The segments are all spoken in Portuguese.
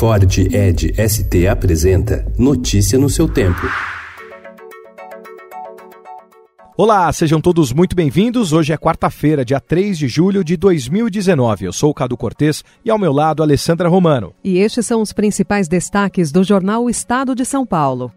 Ford Ed ST apresenta Notícia no seu tempo. Olá, sejam todos muito bem-vindos. Hoje é quarta-feira, dia 3 de julho de 2019. Eu sou o Cado Cortês e ao meu lado, Alessandra Romano. E estes são os principais destaques do jornal o Estado de São Paulo.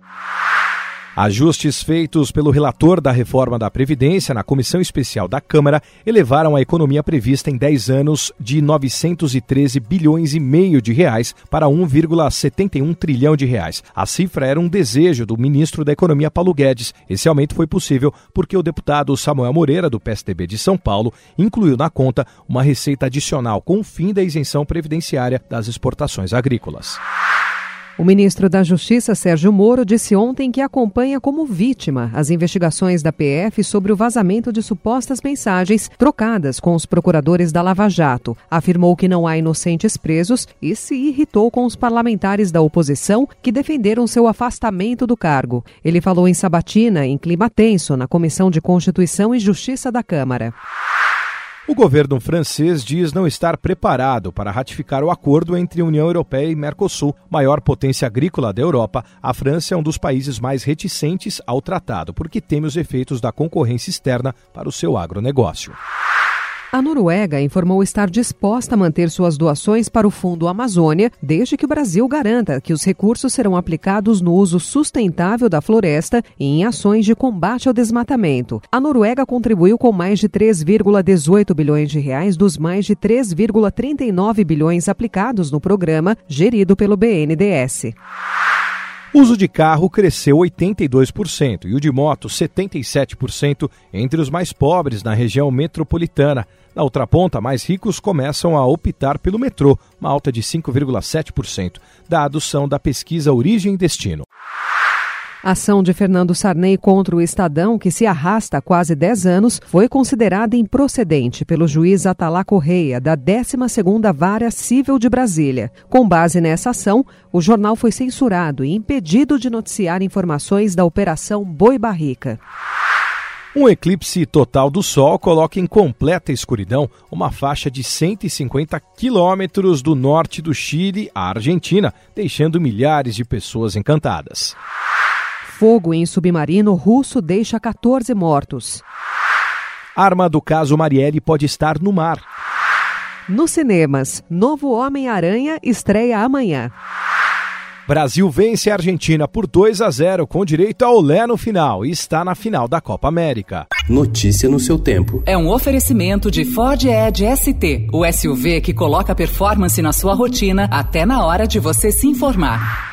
Ajustes feitos pelo relator da reforma da Previdência na Comissão Especial da Câmara elevaram a economia prevista em 10 anos de 913 bilhões e meio de reais para 1,71 trilhão de reais. A cifra era um desejo do ministro da Economia Paulo Guedes. Esse aumento foi possível porque o deputado Samuel Moreira, do PSDB de São Paulo, incluiu na conta uma receita adicional com o fim da isenção previdenciária das exportações agrícolas. O ministro da Justiça, Sérgio Moro, disse ontem que acompanha como vítima as investigações da PF sobre o vazamento de supostas mensagens trocadas com os procuradores da Lava Jato. Afirmou que não há inocentes presos e se irritou com os parlamentares da oposição que defenderam seu afastamento do cargo. Ele falou em Sabatina, em clima tenso, na Comissão de Constituição e Justiça da Câmara. O governo francês diz não estar preparado para ratificar o acordo entre União Europeia e Mercosul, maior potência agrícola da Europa. A França é um dos países mais reticentes ao tratado, porque teme os efeitos da concorrência externa para o seu agronegócio. A Noruega informou estar disposta a manter suas doações para o Fundo Amazônia, desde que o Brasil garanta que os recursos serão aplicados no uso sustentável da floresta e em ações de combate ao desmatamento. A Noruega contribuiu com mais de 3,18 bilhões de reais dos mais de 3,39 bilhões aplicados no programa gerido pelo BNDES. O uso de carro cresceu 82% e o de moto 77% entre os mais pobres na região metropolitana. Na outra ponta, mais ricos começam a optar pelo metrô, uma alta de 5,7%. Dados são da pesquisa Origem e Destino. A ação de Fernando Sarney contra o Estadão, que se arrasta há quase 10 anos, foi considerada improcedente pelo juiz Atalá Correia, da 12ª Vara Civil de Brasília. Com base nessa ação, o jornal foi censurado e impedido de noticiar informações da Operação Boi Barrica. Um eclipse total do Sol coloca em completa escuridão uma faixa de 150 quilômetros do norte do Chile à Argentina, deixando milhares de pessoas encantadas. Fogo em submarino russo deixa 14 mortos. Arma do caso Marielle pode estar no mar. Nos cinemas, novo Homem-Aranha estreia amanhã. Brasil vence a Argentina por 2 a 0 com direito ao Lé no final e está na final da Copa América. Notícia no seu tempo. É um oferecimento de Ford Edge ST, o SUV que coloca performance na sua rotina até na hora de você se informar.